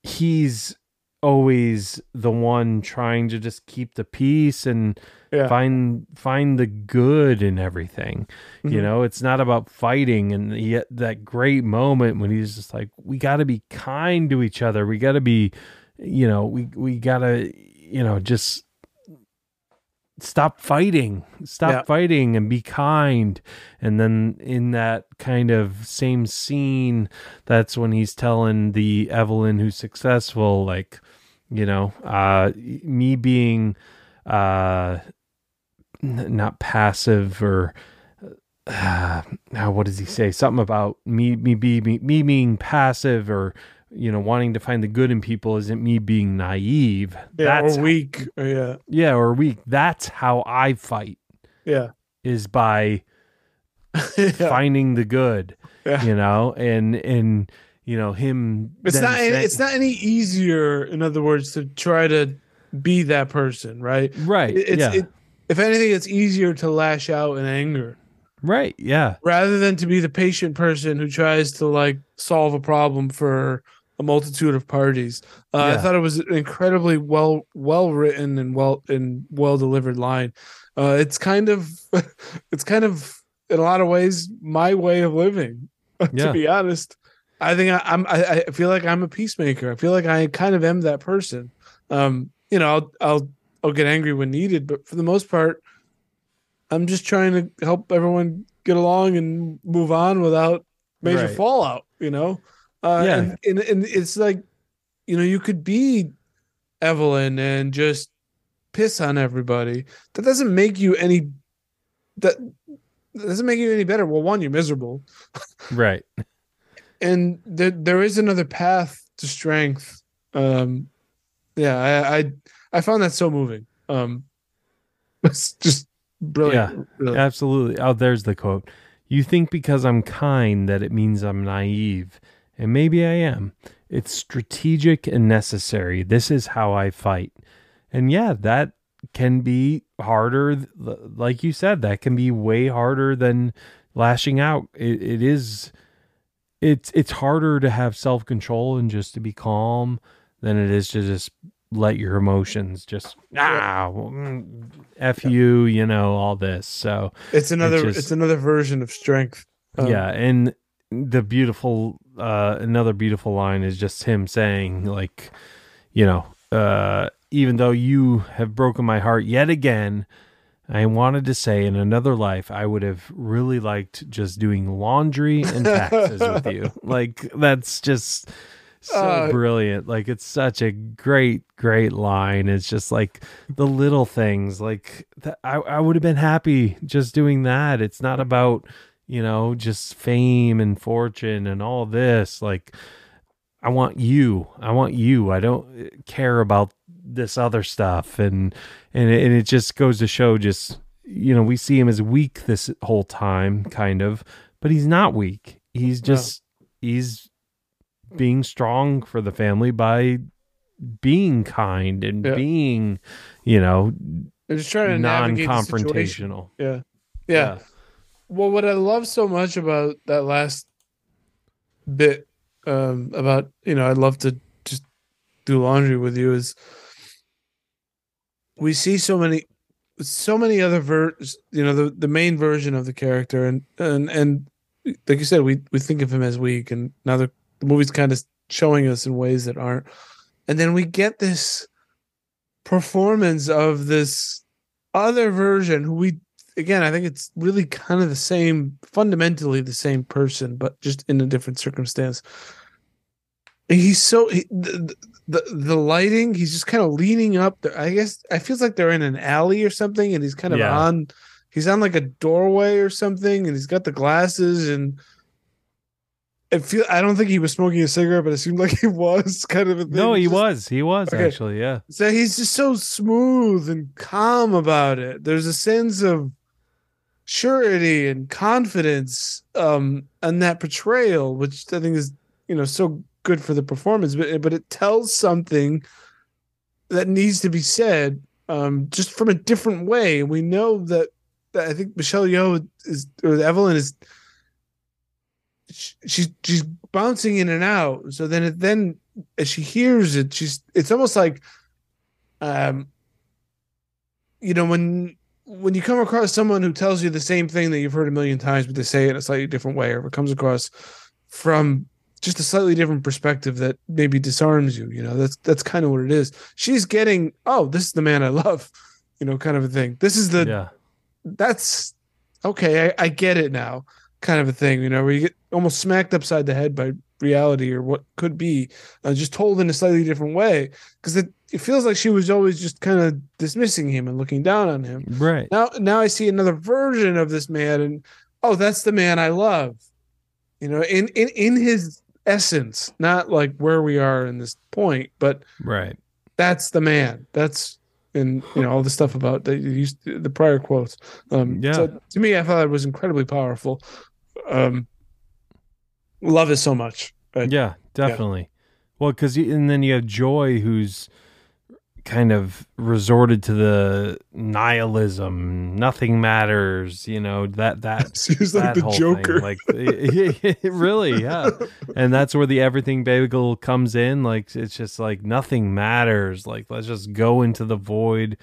he's always the one trying to just keep the peace and Yeah. find find the good in everything. You Mhm. know, it's not about fighting and yet that great moment when he's just like we got to be kind to each other. We got to be you know, we we got to you know, just stop fighting. Stop Yeah. fighting and be kind. And then in that kind of same scene, that's when he's telling the Evelyn who's successful like you know, uh me being uh n- not passive or uh, *sighs* now what does he say something about me me be me, me being passive or you know wanting to find the good in people isn't me being naive Yeah, that's or weak. Or yeah, yeah or weak that's how i fight yeah, is by *laughs* yeah. finding the good Yeah. you know and and you know him It's not. saying- It's not any easier. In other words, to try to be that person, right? right It's. yeah It, if anything, it's easier to lash out in anger right yeah rather than to be the patient person who tries to like solve a problem for a multitude of parties. Uh, I thought it was an incredibly well well written and well and well delivered line. Uh, it's kind of *laughs* it's kind of in a lot of ways my way of living. *laughs* Yeah. to be honest, I think I, I'm I, I feel like I'm a peacemaker. I feel like I kind of am that person. Um, you know, I'll I'll I'll get angry when needed, but for the most part, I'm just trying to help everyone get along and move on without major Right. fallout. You know, uh, Yeah. and, and and it's like, you know, you could be Evelyn and just piss on everybody. That doesn't make you any. That, that doesn't make you any better. Well, one, you're miserable, right *laughs* and there there is another path to strength. Um, yeah, I I, I found that so moving. Um, *laughs* it's just brilliant. really. Absolutely. Oh, there's the quote. You think because I'm kind that it means I'm naive. And maybe I am. It's strategic and necessary. This is how I fight. And yeah, that can be harder. Like you said, that can be way harder than lashing out. It, it is. It's it's harder to have self control and just to be calm than it is to just let your emotions just ah mm, f you you know all this so It's another just- it's another version of strength. Um, yeah and the beautiful uh another beautiful line is just him saying like you know uh even though you have broken my heart yet again i wanted to say in another life i would have really liked just doing laundry and taxes with you. *laughs* Like that's just so Uh, brilliant. Like it's such a great great line. It's just like the little things like that I, I would have been happy just doing that. It's not about you know just fame and fortune and all this like i want you i want you i don't uh, care about this other stuff and and it, and it just goes to show just you know we see him as weak this whole time kind of but he's not weak he's just he's being strong for the family by being kind and Yeah. being you know They're just trying to navigate the situation. non-confrontational Yeah. yeah. Well, what I love so much about that last bit um, about you know I'd love to just do laundry with you is we see so many so many other vers you know the the main version of the character and and and like you said we we think of him as weak and now the, the movie's kind of showing us in ways that aren't. And then we get this performance of this other version who we again i think it's really kind of the same fundamentally the same person but just in a different circumstance he's so he, the, the the lighting he's just kind of leaning up there i guess i feels like they're in an alley or something and he's kind of Yeah. on he's on like a doorway or something and he's got the glasses and it feel i don't think he was smoking a cigarette but it seemed *laughs* like he was kind of a thing. no he Just- was he was Okay. actually yeah so he's just so smooth and calm about it. There's a sense of surety and confidence um in that portrayal, which I think is, you know, so good for the performance, but but it tells something that needs to be said um just from a different way. We know that, that I think Michelle Yeoh is or Evelyn is sh- she's she's bouncing in and out. So then it then as she hears it, she's it's almost like, um, you know, when when you come across someone who tells you the same thing that you've heard a million times, but they say it in a slightly different way, or it comes across from just a slightly different perspective that maybe disarms you. You know, that's that's kind of what it is. She's getting, oh, this is the man I love, you know, kind of a thing. This is the yeah. that's okay. I, I get it now, kind of a thing. You know, where you get almost smacked upside the head by reality or what could be, uh, just told in a slightly different way. Because it it feels like she was always just kind of dismissing him and looking down on him. Right. Now now I see another version of this man, and oh, that's the man I love. You know, in in in his essence, not like where we are in this point, but Right. that's the man. That's and you know all the stuff about the used the prior quotes. Um, Yeah. So to me, I thought it was incredibly powerful. Um, love it so much. But Yeah, definitely. Well, because and then you have Joy, who's kind of resorted to the nihilism, nothing matters. You know that that *laughs* she's like the Joker. thing, like *laughs* really, yeah. And that's where the everything bagel comes in. Like it's just like nothing matters. Like let's just go into the void,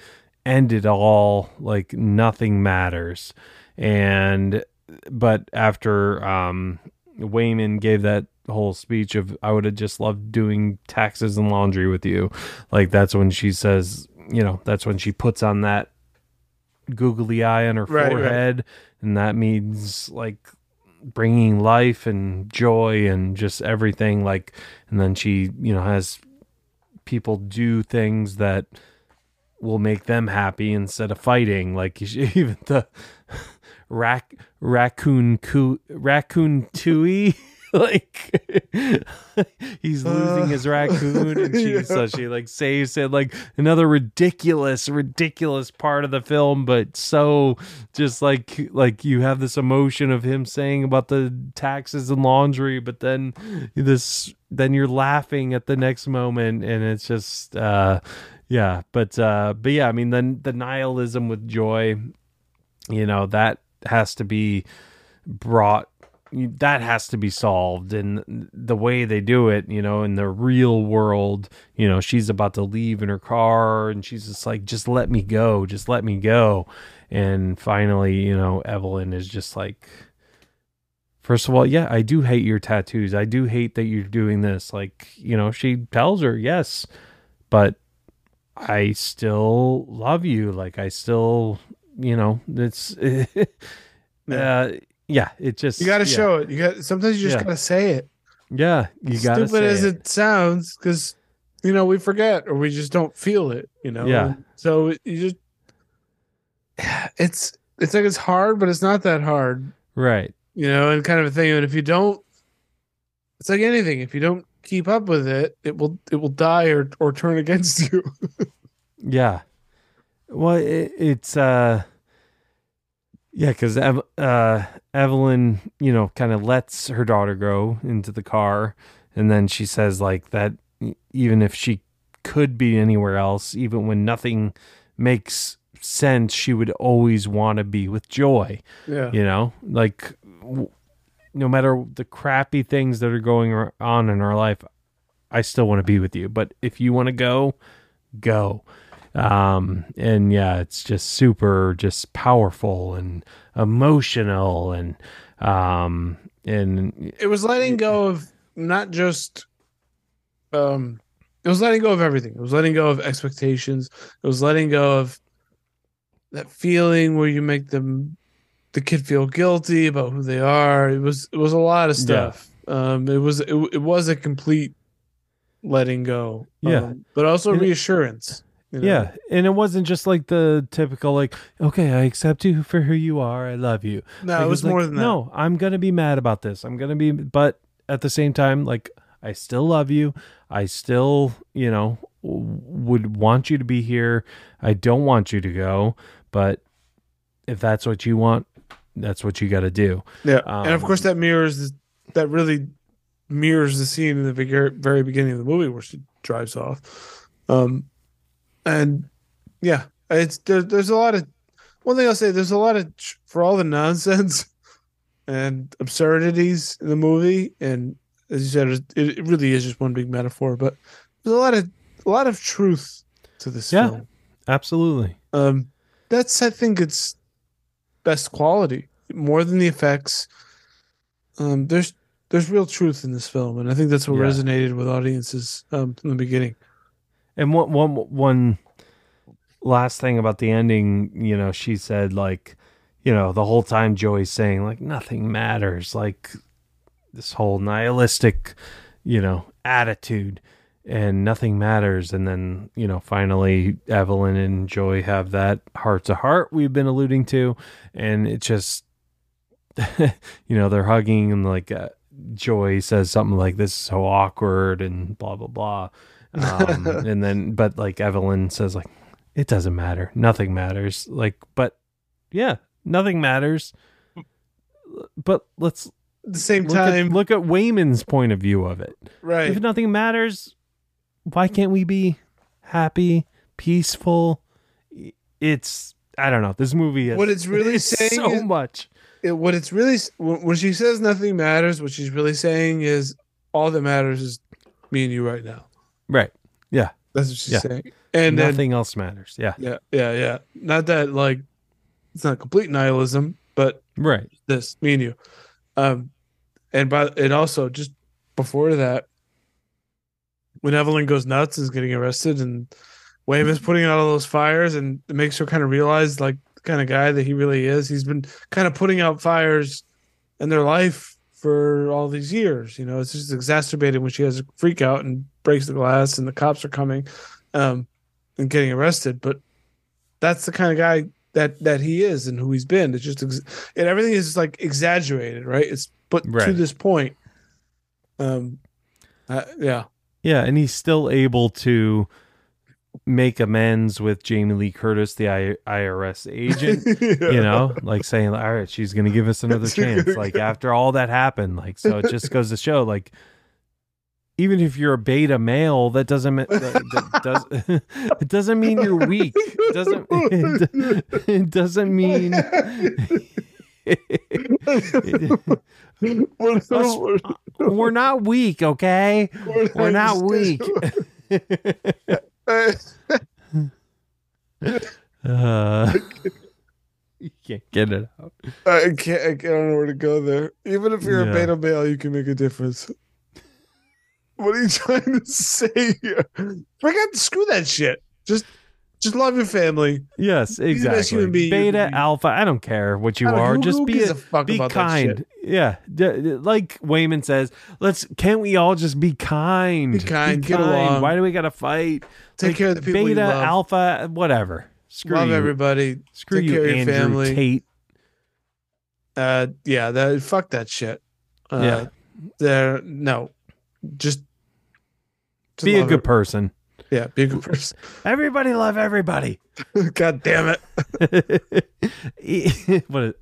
end it all. Like nothing matters. And but after um Waymond gave that whole speech of I would have just loved doing taxes and laundry with you. Like that's when she says, you know, that's when she puts on that googly eye on her Right, right. forehead and that means like bringing life and joy and just everything like and then she, you know, has people do things that will make them happy instead of fighting like *laughs* even the rac- raccoon coo- raccoon tui *laughs* like he's losing Uh, his raccoon and *laughs* she yeah. so she like saves it like another ridiculous ridiculous part of the film but so just like like you have this emotion of him saying about the taxes and laundry but then this then you're laughing at the next moment and it's just uh yeah but uh but yeah i mean then the nihilism with joy you know that has to be brought that has to be solved. And the way they do it you know in the real world you know she's about to leave in her car and she's just like just let me go just let me go. And finally you know evelyn is just like first of all yeah i do hate your tattoos. I do hate that you're doing this. Like you know she tells her yes but i still love you. Like i still you know it's *laughs* uh yeah it just you got to yeah. show it. You got sometimes you just Yeah. got to say it. yeah you gotta Stupid say as it. it, sounds, because you know we forget or we just don't feel it. You know. Yeah. And So you just *sighs* it's it's like it's hard, but it's not that hard. right you know, and kind of a thing. And if you don't, it's like anything. If you don't keep up with it, it will it will die or or turn *laughs* against you. Yeah. Well, it, it's uh yeah, cuz Ev- uh Evelyn, you know, kind of lets her daughter go into the car and then she says like that even if she could be anywhere else, even when nothing makes sense, she would always want to be with joy yeah. you know like w- no matter the crappy things that are going on in our life i still want to be with you but if you want to go go um and yeah it's just super just powerful and emotional and um and It was letting go of not just um it was letting go of everything. It was letting go of expectations. It was letting go of that feeling where you make them the kid feel guilty about who they are. It was it was a lot of Yeah. stuff. Um it was it, it was a complete letting go. Yeah. Um, but also And reassurance. You know? yeah and it wasn't just like the typical like okay i accept you for who you are i love you No, Like, it was like, more than that. No, I'm gonna be mad about this. I'm gonna be, but at the same time, like I still love you. I still, you know, would want you to be here. I don't want you to go, but if that's what you want, that's what you got to do. Yeah, and of Um, course that mirrors that really mirrors the scene in the very beginning of the movie where she drives off. Um, and yeah, it's there, there's a lot of one thing I'll say. There's a lot of for all the nonsense *laughs* and absurdities in the movie, and as you said, it, it really is just one big metaphor. But there's a lot of a lot of truth to this Yeah. film. Absolutely. Um, that's I think its best quality more than the effects. Um, there's there's real truth in this film, and I think that's what Yeah. resonated with audiences um, from the beginning. And one one one last thing about the ending, you know, she said like, you know, the whole time Joey's saying like nothing matters, like this whole nihilistic, you know, attitude and nothing matters and then, you know, finally Evelyn and Joey have that heart to heart we've been alluding to and it just *laughs* you know, they're hugging and like uh, Joy says something like this is so awkward and blah blah blah. Um, *laughs* and then but like Evelyn says like it doesn't matter. Nothing matters. Like but yeah, nothing matters. But let's At the same look time, at, look at Waymond's point of view of it. right? If nothing matters, why can't we be happy, peaceful? It's I don't know. This movie is What it's really *laughs* it's saying so is- much. it, what it's really when when she says nothing matters, what she's really saying is all that matters is me and you right now. Right. Yeah. That's what she's Yeah. saying. And then Nothing else matters. Yeah. yeah, yeah, yeah. Not that like it's not complete nihilism, but Right. this me and you. Um, and by and also just before that, when Evelyn goes nuts and is getting arrested, and Waymond's putting out all those fires, and it makes her kind of realize like the kind of guy that he really is. He's been kind of putting out fires in their life for all these years. You know, it's just exacerbated when she has a freak out and breaks the glass, and the cops are coming, um, and getting arrested. But that's the kind of guy that that he is and who he's been. It's just ex- and everything is like exaggerated, right? It's but to this point, um, uh, yeah, Yeah, and he's still able to make amends with Jamie Lee Curtis, the I- IRS agent. *laughs* You know, like saying, "All right, she's going to give us another chance." Like after all that happened, like so, it just goes to show, like even if you're a beta male, that doesn't mean that, that does *laughs* it doesn't mean you're weak. It doesn't *laughs* it doesn't mean we're, Us- we're- we're not weak. Okay, we're not weak. Uh, you *laughs* can't get it out. I can't. I don't know where to go there. Even if you're Yeah. a beta male, you can make a difference. What are you trying to say here? Forget screw that shit. Just, just love your family. Yes, Be exactly. Beta, be. alpha. I don't care what you are. who- Just who be a, a be kind. Yeah, D- d- like Waymond says. Let's. Can't we all just be kind? Be kind, get along. Why do we gotta fight? Take Like, care of the people Beta, alpha, whatever. Screw love you. everybody. Screw Take you, care of your Andrew family. Tate. Uh, yeah, that fuck that shit. Uh, Yeah. there. No, just, just Be a good it. person. Yeah, be a good person. *laughs* Everybody love everybody. *laughs* God damn it. E- *laughs* what is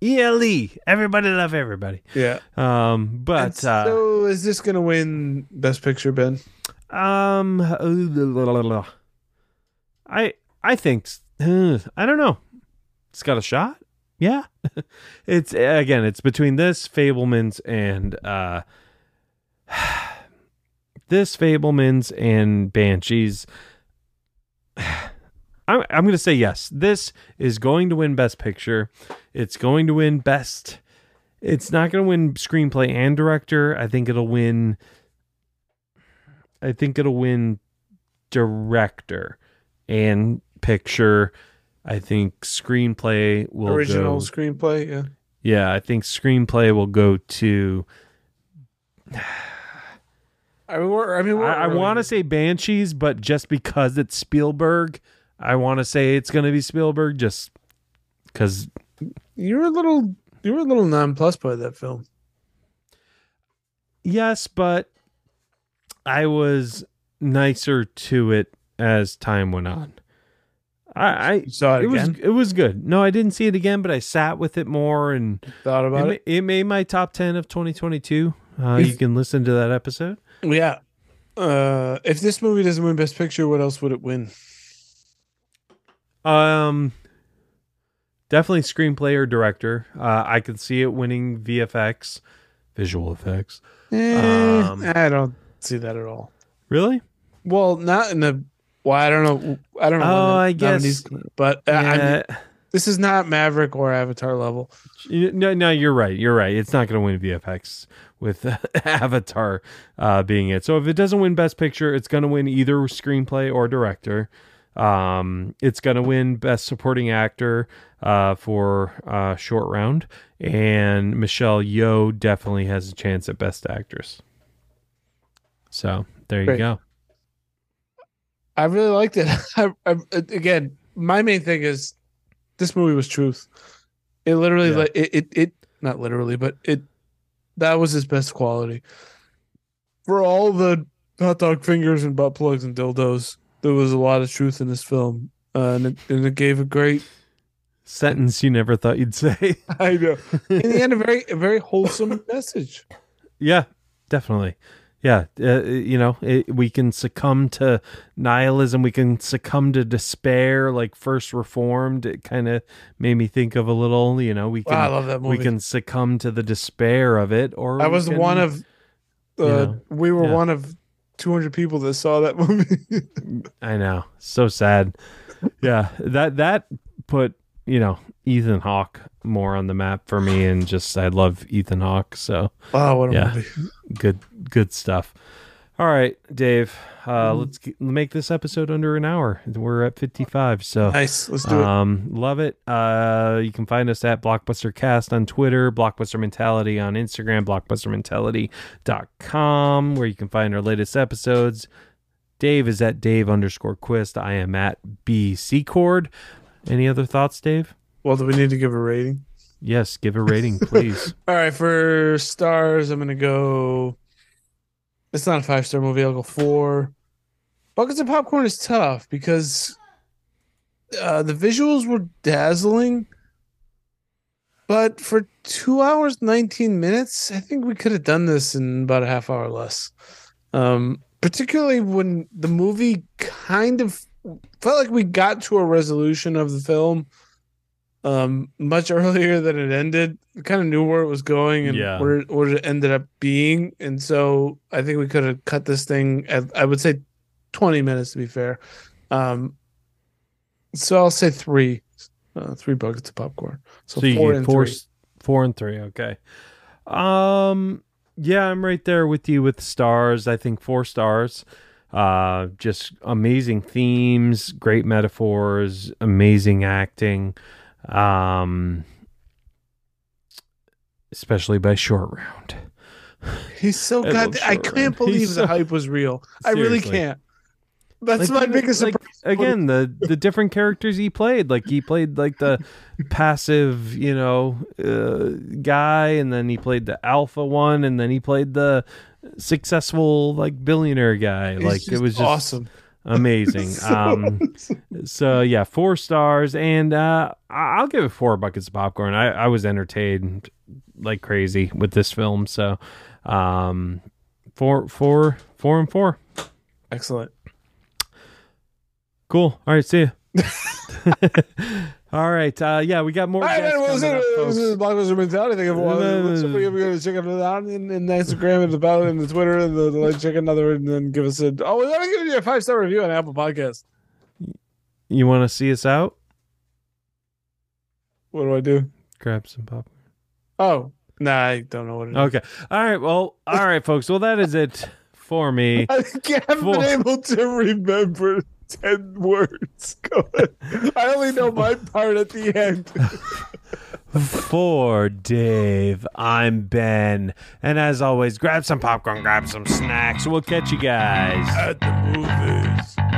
ELE? Everybody love everybody. Yeah. Um, but And uh, so is this gonna win Best Picture, Ben? Um, I I think uh, *sighs* I don't know. It's got a shot. Yeah, it's again. It's between this Fabelmans and uh, *sighs* this Fabelmans and Banshees. *sighs* I'm I'm gonna say yes. This is going to win Best Picture. It's going to win Best. It's not going to win Screenplay and Director. I think it'll win. I think it'll win director and picture. I think screenplay will Original go. screenplay. Yeah. Yeah, I think screenplay will go to. I mean, I mean, I, I want to say Banshees, but just because it's Spielberg, I want to say it's going to be Spielberg. Just because, you're a little, you were a little nonplussed by that film. yes, but I was nicer to it as time went on. I, I saw it, it was again. it was good. No, I didn't see it again, but I sat with it more and Thought about ma- it. it made my top 10 of 2022. Uh, you can listen to that episode. Yeah. Uh, if this movie doesn't win Best Picture, what else would it win? Um, definitely screenplay or director. Uh, I could see it winning VFX. visual effects. Eh, Um, I don't see that at all. Really? Well, not in the. Well, I don't know. I don't know. Oh, I guess- but uh, I mean, this is not Maverick or Avatar level. No, no, you're right. You're right. It's not going to win VFX with *laughs* Avatar uh, being it. So if it doesn't win Best Picture, it's going to win either screenplay or director. Um, it's going to win Best Supporting Actor uh, for uh, Short Round, and Michelle Yeoh definitely has a chance at Best Actress. So there you Great. go. I really liked it. *laughs* I, I, again, my main thing is this movie was truth. It literally, Yeah. like it, it, it, not literally, but it. That was his best quality. For all the hot dog fingers and butt plugs and dildos, there was a lot of truth in this film, uh, and it, and it gave a great. Sentence you never thought you'd say. *laughs* I know. In the end, a very, a very wholesome *laughs* message. Yeah, definitely. Yeah, uh, you know, it, we can succumb to nihilism. We can succumb to despair, like First Reformed. It kind of made me think of a little. You know, we can Wow, I love that movie. we can succumb to the despair of it, or I was can- one of. Uh, you know, we were yeah. one of 200 people that saw that *laughs* movie. I know, so sad. yeah, that that put you know Ethan Hawke more on the map for me, and just I love Ethan Hawke. So wow, what a Yeah. movie! *laughs* good good stuff all right dave uh Mm-hmm. let's get, make this episode under an hour we're at 55 so Nice, let's do it. um love it uh you can find us at blockbuster cast on twitter blockbuster mentality on instagram blockbustermentality.com where you can find our latest episodes dave is at dave underscore quist i am at bc cord any other thoughts dave Well, do we need to give a rating? yes give a rating please *laughs* All right, for stars, I'm gonna go. It's not a five star movie. I'll go four. Buckets of popcorn is tough because uh, the visuals were dazzling, but for two hours nineteen minutes, I think we could have done this in about a half hour less. Um, particularly when the movie kind of felt like we got to a resolution of the film um much *laughs* earlier than it ended we kind of knew where it was going and Yeah. where, where it ended up being and so i think we could have cut this thing at i would say 20 minutes to be fair um so i'll say three uh, three buckets of popcorn so, So, four and four, three four and three. Okay. Um. Yeah, I'm right there with you with stars. I think four stars. Uh, just amazing themes, great metaphors, amazing acting. Um, especially by short round. *laughs* he's so I god i can't believe He's the so- hype was real. I really can't. That's Like, my biggest like, *laughs* again the the different characters he played. Like he played like the passive you know uh, guy and then he played the alpha one and then he played the successful like billionaire guy. He's like it was just awesome. amazing. *laughs* So um so yeah four stars. And uh i'll give it four buckets of popcorn. I i was entertained like crazy with this film. So um four four four and four. Excellent. Cool. All right. See you. *laughs* All right. Uh, yeah, we got more. All right, man, well, coming up, this is Blockbuster Mentality. Thank you for watching. You're going to check it out in, in the Instagram and the ballot and the Twitter and the, the like, check another and then give us a. Oh, we got to give you a five star review on Apple Podcast. You want to see us out? What do I do? Grab some popcorn. Oh, nah, I don't know what it is. Okay. All right. Well. All right, folks. Well, that is it for me. *laughs* I haven't Four. been able to remember 10 words. *laughs* Go ahead. I only know my part at the end. For Dave, I'm Ben, and as always, grab some popcorn, grab some snacks. We'll catch you guys. at the movie.